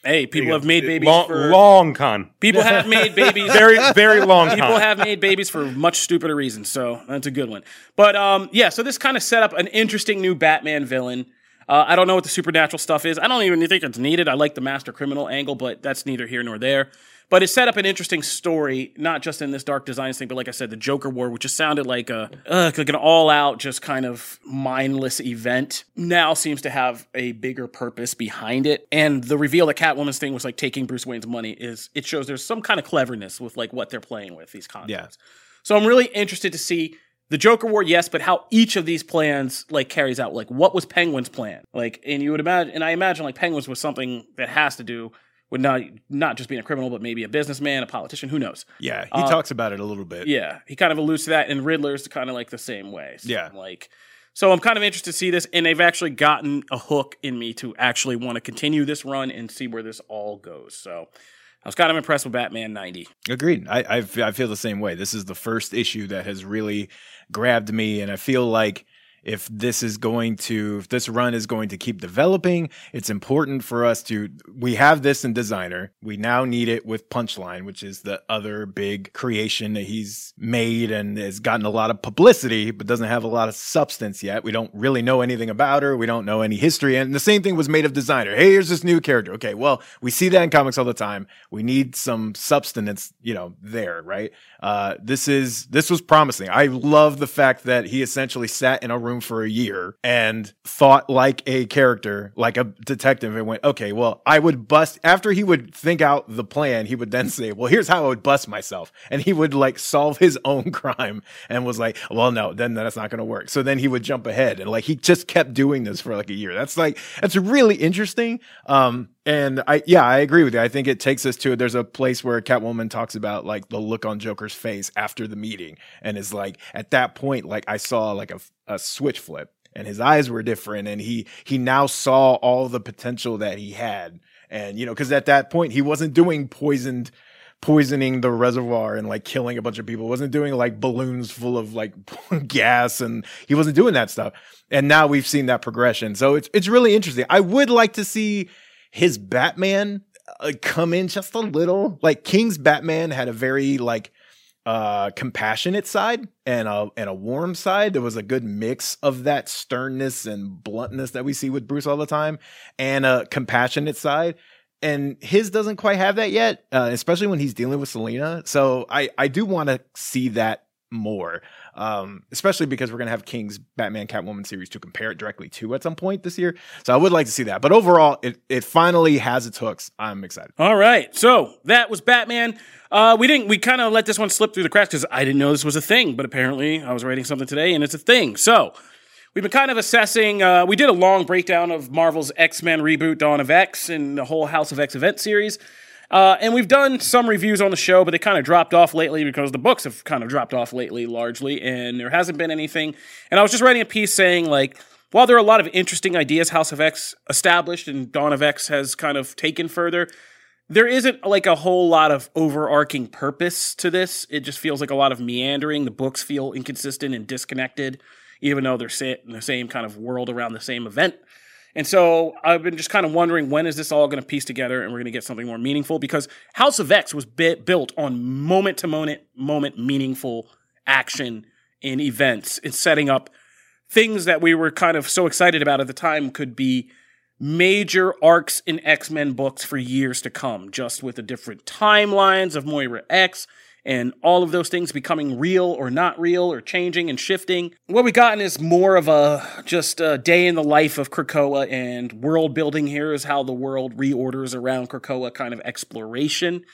Hey, people have made babies long, for long con. people have made babies Very, very long con. People have made babies for much stupider reasons, so that's a good one. But um, yeah, so this kind of set up an interesting new Batman villain. Uh, I don't know what the supernatural stuff is. I don't even think it's needed. I like the master criminal angle, but that's neither here nor there. But it set up an interesting story, not just in this dark designs thing, but like I said, the Joker War, which just sounded like a uh, like an all-out, just kind of mindless event, now seems to have a bigger purpose behind it. And the reveal that Catwoman's thing was like taking Bruce Wayne's money is it shows there's some kind of cleverness with like what they're playing with these concepts. Yeah. So I'm really interested to see the Joker War, yes, but how each of these plans like carries out. Like, what was Penguin's plan? Like, and you would imagine, and I imagine like Penguin's was something that has to do with not not just being a criminal, but maybe a businessman, a politician. Who knows? Yeah. He Uh, talks about it a little bit. Yeah, he kind of alludes to that, and Riddler's kind of like the same way. So, Yeah. like. So I'm kind of interested to see this, and they've actually gotten a hook in me to actually want to continue this run and see where this all goes. So I was kind of impressed with Batman 90. Agreed. I I feel the same way. This is the first issue that has really grabbed me, and I feel like if this is going to if this run is going to keep developing it's important for us to we have this in designer. We now need it with punchline which is the other big creation that he's made and has gotten a lot of publicity but doesn't have a lot of substance yet. We don't really know anything about her. We don't know any history. And the same thing was made of designer. Hey here's this new character. Okay well we see that in comics all the time. We need some substance you know there right? Uh, this is this was promising. I love the fact that he essentially sat in a room room for a year and thought like a character, like a detective, and went, okay, well, I would bust after he would think out the plan, he would then say, well, here's how I would bust myself. And he would like solve his own crime and was like, well, no, then that's not going to work. So then he would jump ahead and like he just kept doing this for like a year. That's like, that's really interesting. Um, and I, yeah, I agree with you. I think it takes us to it. there's a place where Catwoman talks about like the look on Joker's face after the meeting, and is like at that point, like I saw like a, a switch flip, and his eyes were different, and he he now saw all the potential that he had, and you know, because at that point he wasn't doing poisoned poisoning the reservoir and like killing a bunch of people. wasn't doing like balloons full of like gas and he wasn't doing that stuff. And now we've seen that progression. So it's it's really interesting. I would like to see his Batman uh, come in just a little. Like King's Batman had a very like uh compassionate side and a and a warm side. There was a good mix of that sternness and bluntness that we see with Bruce all the time and a compassionate side. And his doesn't quite have that yet uh, especially when he's dealing with Selina so I I do want to see that more um, especially because we're going to have King's Batman Catwoman series to compare it directly to at some point this year. So I would like to see that. But overall, it, it finally has its hooks. I'm excited. All right. So that was Batman. Uh, we didn't, we kind of let this one slip through the cracks because I didn't know this was a thing, but apparently I was writing something today and it's a thing. So we've been kind of assessing, uh, we did a long breakdown of Marvel's X Men reboot, Dawn of X, and the whole House of X event series. Uh, and we've done some reviews on the show, but they kind of dropped off lately because the books have kind of dropped off lately, largely, and there hasn't been anything. And I was just writing a piece saying, like, while there are a lot of interesting ideas House of X established and Dawn of X has kind of taken further, there isn't like a whole lot of overarching purpose to this. It just feels like a lot of meandering. The books feel inconsistent and disconnected, even though they're set in the same kind of world around the same event. And so I've been just kind of wondering when is this all going to piece together and we're going to get something more meaningful? Because House of X was built on moment to moment, moment meaningful action in events. And setting up things that we were kind of so excited about at the time could be major arcs in X Men books for years to come, just with the different timelines of Moira X and all of those things becoming real or not real or changing and shifting. What we've gotten is more of a just a day in the life of Krakoa and world building here is how the world reorders around Krakoa kind of exploration.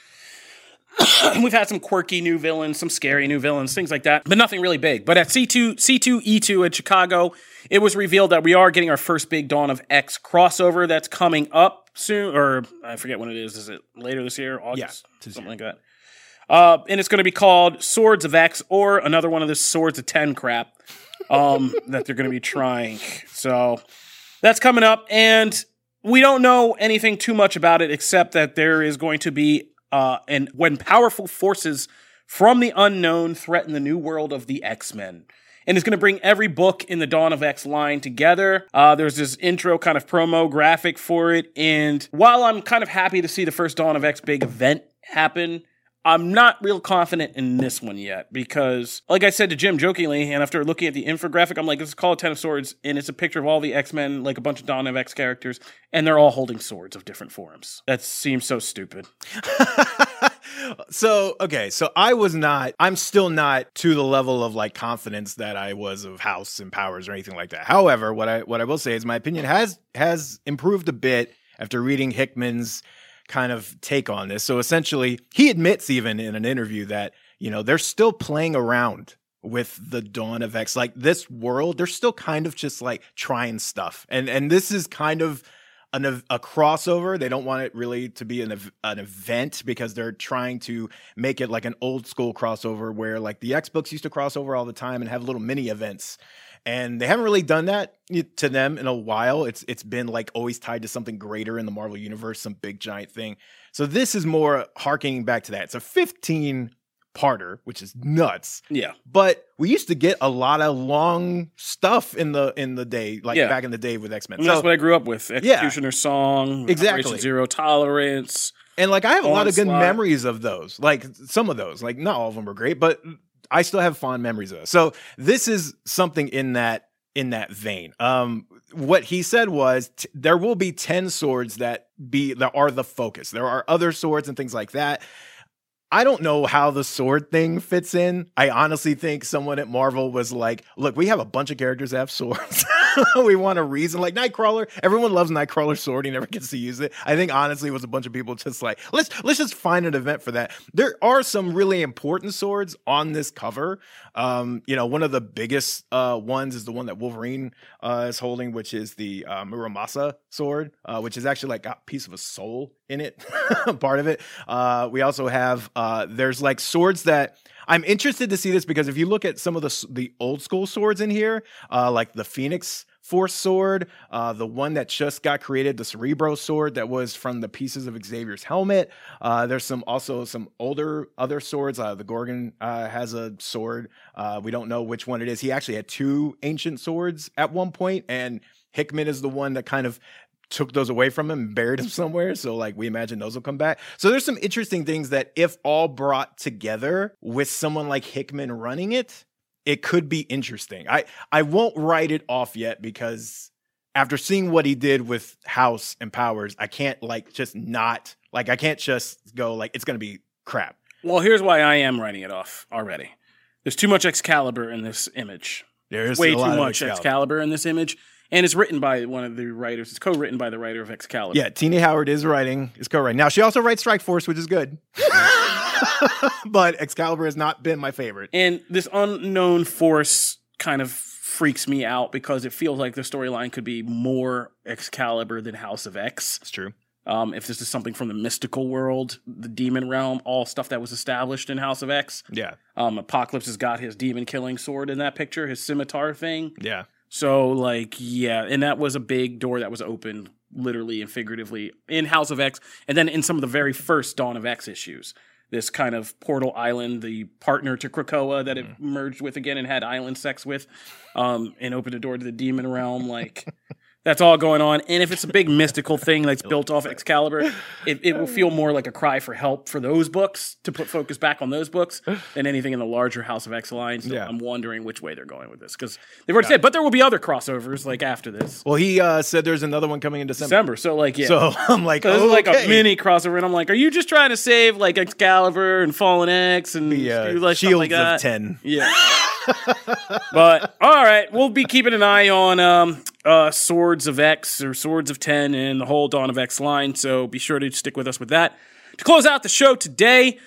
we've had some quirky new villains, some scary new villains, things like that, but nothing really big. But at C2 C2 E2 at Chicago, it was revealed that we are getting our first big Dawn of X crossover that's coming up soon, or I forget when it is. Is it later this year? August, yeah, something like that. Uh, and it's going to be called Swords of X or another one of this Swords of 10 crap um, that they're going to be trying. So that's coming up. And we don't know anything too much about it except that there is going to be, uh, and when powerful forces from the unknown threaten the new world of the X Men. And it's going to bring every book in the Dawn of X line together. Uh, there's this intro kind of promo graphic for it. And while I'm kind of happy to see the first Dawn of X big event happen, I'm not real confident in this one yet because, like I said to Jim jokingly, and after looking at the infographic, I'm like, this is called Ten of Swords, and it's a picture of all the X Men, like a bunch of Dawn of X characters, and they're all holding swords of different forms. That seems so stupid. so, okay, so I was not, I'm still not to the level of like confidence that I was of House and Powers or anything like that. However, what I what I will say is my opinion has has improved a bit after reading Hickman's kind of take on this. So essentially, he admits even in an interview that, you know, they're still playing around with the dawn of X. Like this world, they're still kind of just like trying stuff. And and this is kind of an, a crossover. They don't want it really to be an an event because they're trying to make it like an old school crossover where like the X books used to cross over all the time and have little mini events and they haven't really done that to them in a while. It's it's been like always tied to something greater in the Marvel universe, some big giant thing. So this is more harking back to that. It's a 15 parter, which is nuts. Yeah. But we used to get a lot of long stuff in the in the day, like Yeah. back in the day with X Men. And that's what I grew up with. Executioner Song, Exactly. Operation Zero Tolerance. And like I have a lot of good memories of those. Like some of those, like not all of them were great, but I still have fond memories of. So this is something in that in that vein. Um what he said was t- there will be 10 swords that be that are the focus. There are other swords and things like that. I don't know how the sword thing fits in. I honestly think someone at Marvel was like, look, we have a bunch of characters that have swords. we want a reason. Like Nightcrawler, everyone loves Nightcrawler's sword. He never gets to use it. I think honestly it was a bunch of people just like, let's let's just find an event for that. There are some really important swords on this cover. Um, you know, one of the biggest uh ones is the one that Wolverine uh is holding, which is the uh, Muramasa sword, uh, which is actually like got a piece of a soul in it, part of it. Uh, we also have uh, there's like swords that I'm interested to see this because if you look at some of the the old school swords in here, uh, like the Phoenix Force sword, uh, the one that just got created, the Cerebro sword that was from the pieces of Xavier's helmet. Uh, there's some also some older other swords. Uh, the Gorgon uh, has a sword. Uh, we don't know which one it is. He actually had two ancient swords at one point, and Hickman is the one that kind of took those away from him and buried him somewhere. So like we imagine those will come back. So there's some interesting things that if all brought together with someone like Hickman running it, it could be interesting. I I won't write it off yet because after seeing what he did with House and Powers, I can't like just not like I can't just go like it's going to be crap. Well, here's why I am writing it off already. There's too much Excalibur in this image. There's Way a too much Excalibur. in this image. And it's written by one of the writers. It's co-written by the writer of Excalibur. Yeah, Tini Howard is writing, is co-writing. Now she also writes Strike Force, which is good. but Excalibur has not been my favorite. And this unknown force kind of freaks me out because it feels like the storyline could be more Excalibur than House of X. It's true. Um, if this is something from the mystical world, the demon realm, all stuff that was established in House of X. Yeah. Um, Apocalypse has got his demon killing sword in that picture, his scimitar thing. Yeah. So, like, yeah, and that was a big door that was open, literally and figuratively, in House of X, and then in some of the very first Dawn of X issues. This kind of portal island, the partner to Krakoa that it merged with again and had island sex with, um, and opened a door to the demon realm. Like, that's all going on. And if it's a big mystical thing that's built off Excalibur, it, it will feel more like a cry for help for those books to put focus back on those books than anything in the larger House of X line. So Yeah. I'm wondering which way they're going with this because they've already said, but there will be other crossovers like after this Well, he uh, said there's another one coming in December. December. So like yeah. So I'm like, So this is like a mini crossover, and I'm like, are you just trying to save like Excalibur and Fallen X and The, uh, like, shields like of 10. Yeah. but all right, we'll be keeping an eye on um, uh, Swords of X or Swords of Ten and the whole Dawn of X line. So be sure to stick with us with that. To close out the show today,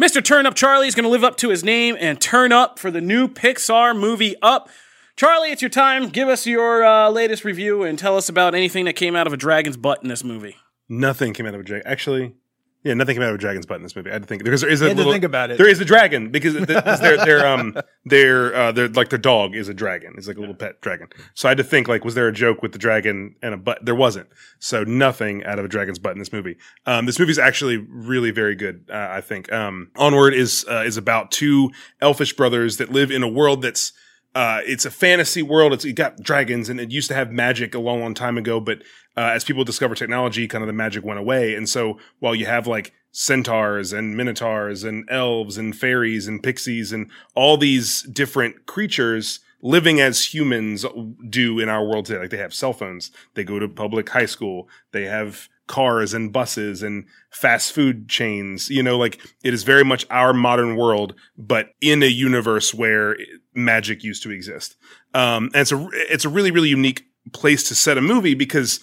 Mr. Turn Up Charlie is going to live up to his name and turn up for the new Pixar movie Up. Charlie, it's your time. Give us your uh, latest review and tell us about anything that came out of a dragon's butt in this movie. Nothing came out of a dragon. Actually, yeah, nothing came out of a dragon's butt in this movie. I had to think because there is a had to little, think about it. There is a dragon because th- th- their their um their uh their like their dog is a dragon. It's like a little pet dragon. So I had to think like, was there a joke with the dragon and a butt? There wasn't. So nothing out of a dragon's butt in this movie. Um, this movie is actually really very good. Uh, I think. Um, Onward is uh, is about two elfish brothers that live in a world that's uh, it's a fantasy world. It's it got dragons, and it used to have magic a long, long time ago. But uh, as people discover technology, kind of the magic went away. And so while you have like centaurs and minotaurs and elves and fairies and pixies and all these different creatures living as humans do in our world today, like they have cell phones, they go to public high school, they have cars and buses and fast food chains. You know, like it is very much our modern world, but in a universe where magic used to exist. Um, and it's a, it's a really, really unique place to set a movie because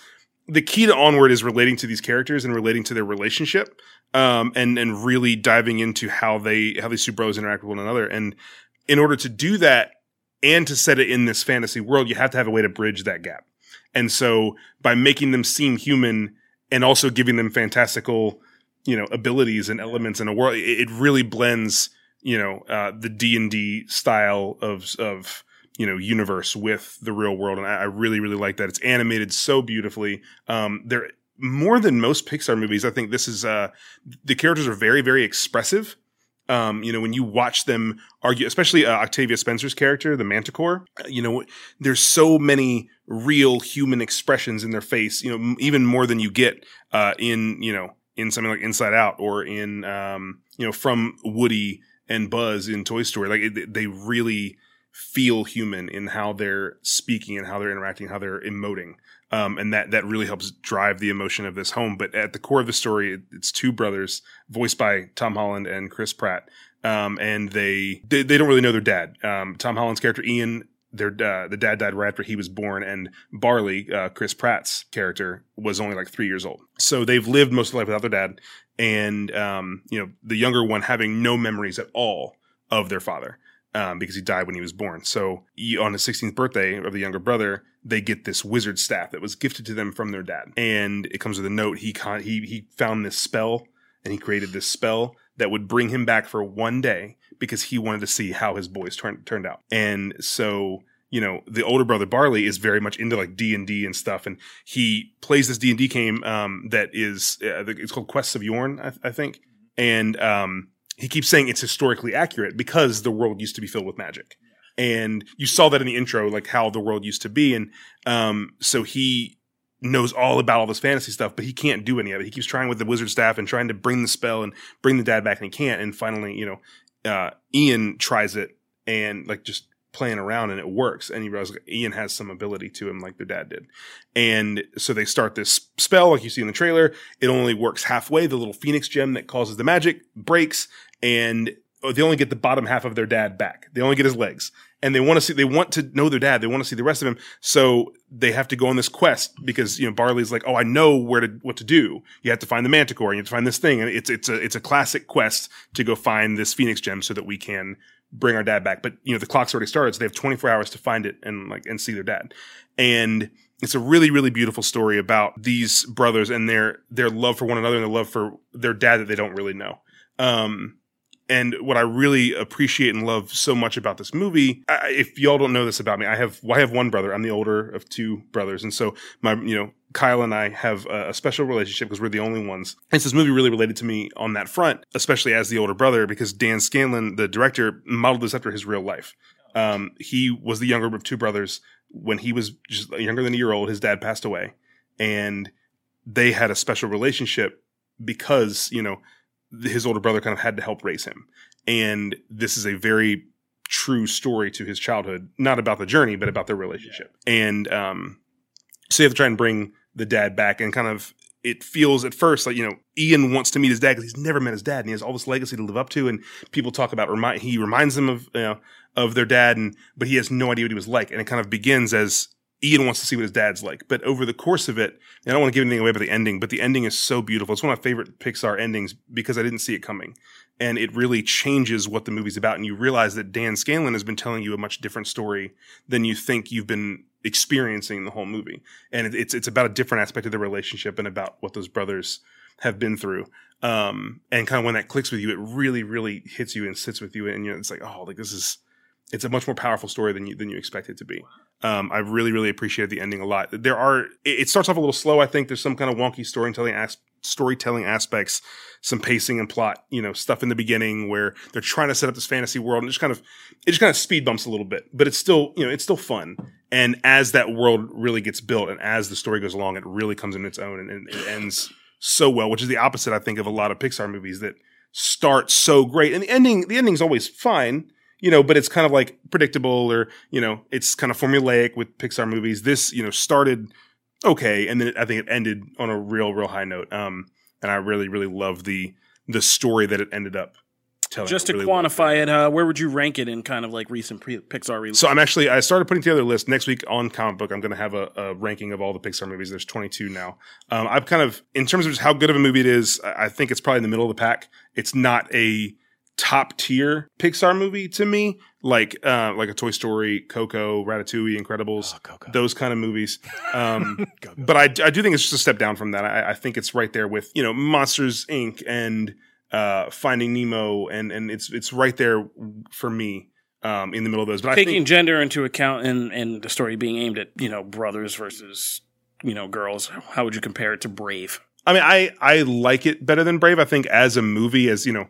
the key to Onward is relating to these characters and relating to their relationship. Um, and, and really diving into how they, how these two bros interact with one another. And in order to do that and to set it in this fantasy world, you have to have a way to bridge that gap. And so by making them seem human and also giving them fantastical, you know, abilities and elements in a world, it, it really blends, you know, uh, the D and D style of, of, you know, universe with the real world. And I, I really, really like that. It's animated so beautifully. Um, there, more than most Pixar movies, I think this is, uh, the characters are very, very expressive. Um, you know, when you watch them argue, especially uh, Octavia Spencer's character, the Manticore, uh, you know, there's so many real human expressions in their face, you know, m- even more than you get uh, in, you know, in something like Inside Out or in, um, you know, from Woody and Buzz in Toy Story. Like it, they really feel human in how they're speaking and how they're interacting, how they're emoting. Um, and that that really helps drive the emotion of this home. But at the core of the story, it, it's two brothers voiced by Tom Holland and Chris Pratt, um, and they, they they don't really know their dad. Um, Tom Holland's character Ian, their uh, the dad died right after he was born, and Barley, uh, Chris Pratt's character, was only like three years old. So they've lived most of their life without their dad, and um, you know the younger one having no memories at all of their father um, because he died when he was born. So he, on his 16th birthday of the younger brother, they get this wizard staff that was gifted to them from their dad, and it comes with a note. He con- he he found this spell, and he created this spell that would bring him back for one day because he wanted to see how his boys turned turned out. And so you know the older brother Barley is very much into like D and stuff, and he plays this D and D game um, that is uh, it's called Quests of Yore, I, I think, and um, he keeps saying it's historically accurate because the world used to be filled with magic. And you saw that in the intro, like how the world used to be. And um, so he knows all about all this fantasy stuff, but he can't do any of it. He keeps trying with the wizard staff and trying to bring the spell and bring the dad back, and he can't. And finally, you know, uh, Ian tries it and like just playing around and it works. And he realizes like, Ian has some ability to him like their dad did. And so they start this spell, like you see in the trailer. It only works halfway. The little phoenix gem that causes the magic breaks and they only get the bottom half of their dad back. They only get his legs. And they want to see, they want to know their dad. They want to see the rest of him. So they have to go on this quest because, you know, Barley's like, Oh, I know where to, what to do. You have to find the manticore. You have to find this thing. And it's, it's a, it's a classic quest to go find this Phoenix gem so that we can bring our dad back. But, you know, the clock's already started. So they have 24 hours to find it and like, and see their dad. And it's a really, really beautiful story about these brothers and their, their love for one another and their love for their dad that they don't really know. Um, and what I really appreciate and love so much about this movie, I, if y'all don't know this about me, I have I have one brother. I'm the older of two brothers, and so my you know Kyle and I have a, a special relationship because we're the only ones. And so this movie really related to me on that front, especially as the older brother, because Dan Scanlon, the director, modeled this after his real life. Um, he was the younger of two brothers. When he was just younger than a year old, his dad passed away, and they had a special relationship because you know his older brother kind of had to help raise him. And this is a very true story to his childhood, not about the journey, but about their relationship. And um, so you have to try and bring the dad back and kind of it feels at first like you know Ian wants to meet his dad because he's never met his dad and he has all this legacy to live up to and people talk about remind he reminds them of you know of their dad and but he has no idea what he was like and it kind of begins as Ian wants to see what his dad's like. But over the course of it, I don't want to give anything away about the ending, but the ending is so beautiful. It's one of my favorite Pixar endings because I didn't see it coming. And it really changes what the movie's about. And you realize that Dan Scanlon has been telling you a much different story than you think you've been experiencing the whole movie. And it's, it's about a different aspect of the relationship and about what those brothers have been through. Um, and kind of when that clicks with you, it really, really hits you and sits with you. And you know, it's like, oh, like this is, it's a much more powerful story than you, than you expect it to be. Um, I really, really appreciate the ending a lot. There are, it, it starts off a little slow. I think there's some kind of wonky storytelling as, storytelling aspects, some pacing and plot, you know, stuff in the beginning where they're trying to set up this fantasy world and just kind of, it just kind of speed bumps a little bit, but it's still, you know, it's still fun. And as that world really gets built and as the story goes along, it really comes in its own and, and it ends so well, which is the opposite, I think, of a lot of Pixar movies that start so great. And the ending, the ending's always fine you know, but it's kind of like predictable or, you know, it's kind of formulaic with Pixar movies. This, you know, started okay. And then it, I think it ended on a real, real high note. Um, and I really, really love the, the story that it ended up telling. Just to really quantify it, uh, where would you rank it in kind of like recent pre- Pixar releases? So I'm actually I started putting together a list next week on comic book. I'm going to have a, a, ranking of all the Pixar movies. There's 22 now. Um, I've kind of in terms of just how good of a movie it is. I I think it's probably in the middle of the pack. It's not a top tier Pixar movie to me, like uh, like a Toy Story, Coco, Ratatouille, Incredibles, Oh, Coco. those kind of movies. Um, Go, go. but I, I do think it's just a step down from that. I, I think it's right there with you know Monsters Inc. and uh, Finding Nemo, and and it's it's right there for me um, in the middle of those. But I Taking think gender into account and, and the story being aimed at, you know, brothers versus, you know, girls, how would you compare it to Brave? I mean I I like it better than Brave. I think as a movie, as you know.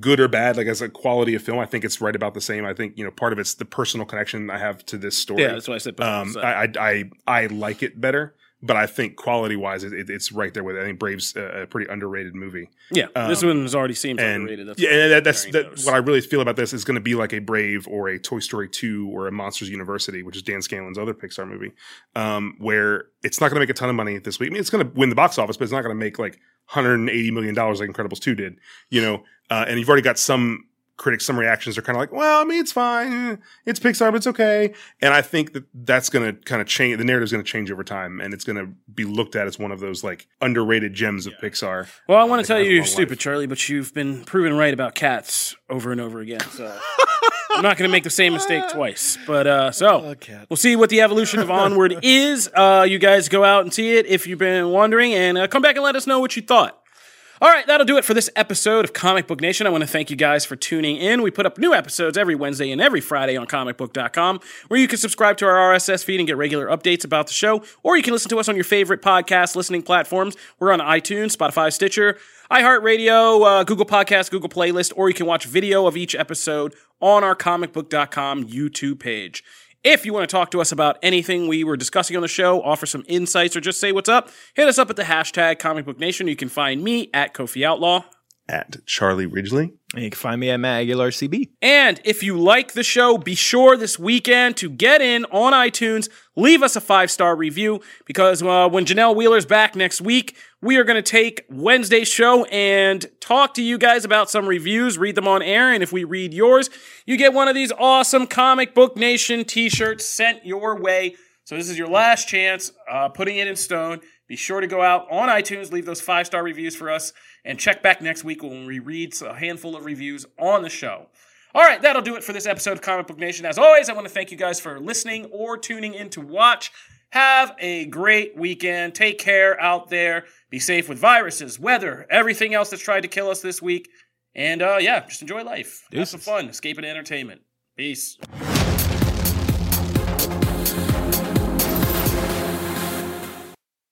Good or bad, like as a quality of film, I think it's right about the same. I think you know part of it's the personal connection I have to this story. Yeah, that's why I said. Um, so. I, I I I like it better, but I think quality wise, it, it, it's right there with. It. I think Brave's a, a pretty underrated movie. yeah, this one one's already seems and underrated. That's yeah, and that, that's that, what I really feel about this is going to be like a Brave or a Toy Story two or a Monsters University, which is Dan Scanlon's other Pixar movie, um, where it's not going to make a ton of money this week. I mean, it's going to win the box office, but it's not going to make like 180 million dollars like Incredibles two did, you know. Uh, and you've already got some critics, some reactions are kind of like, well, I mean, it's fine, it's Pixar, but it's okay. And I think that that's going to kind of change. The narrative's going to change over time, and it's going to be looked at as one of those like underrated gems of Pixar. Well, I want think to tell you you're stupid, life. Charlie, but you've been proven right about cats over and over again. So I'm not going to make the same mistake twice. But uh, so cat. we'll see what the evolution of Onward is. Uh, you guys go out and see it if you've been wondering, and uh, come back and let us know what you thought. All right, that'll do it for this episode of Comic Book Nation. I want to thank you guys for tuning in. We put up new episodes every Wednesday and every Friday on comicbook.com, where you can subscribe to our RSS feed and get regular updates about the show, or you can listen to us on your favorite podcast listening platforms. We're on iTunes, Spotify, Stitcher, iHeartRadio, uh, Google Podcasts, Google Playlist, or you can watch video of each episode on our comicbook.com YouTube page. If you want to talk to us about anything we were discussing on the show, offer some insights, or just say what's up, hit us up at the hashtag Comic Book Nation. You can find me at Kofi Outlaw. At Charlie Ridgely, And you can find me at Matt Aguilar CB. And if you like the show, be sure this weekend to get in on iTunes, leave us a five star review because uh, when Janelle Wheeler's back next week, we are going to take Wednesday's show and talk to you guys about some reviews, read them on air. And if we read yours, you get one of these awesome Comic Book Nation t shirts sent your way. So this is your last chance, uh, putting it in stone. Be sure to go out on iTunes, leave those five star reviews for us, and check back next week when we read a handful of reviews on the show. All right, that'll do it for this episode of Comic Book Nation. As always, I want to thank you guys for listening or tuning in to watch. Have a great weekend. Take care out there. Be safe with viruses, weather, everything else that's tried to kill us this week. And uh, yeah, just enjoy life. Have some fun. Escape and entertainment. Peace.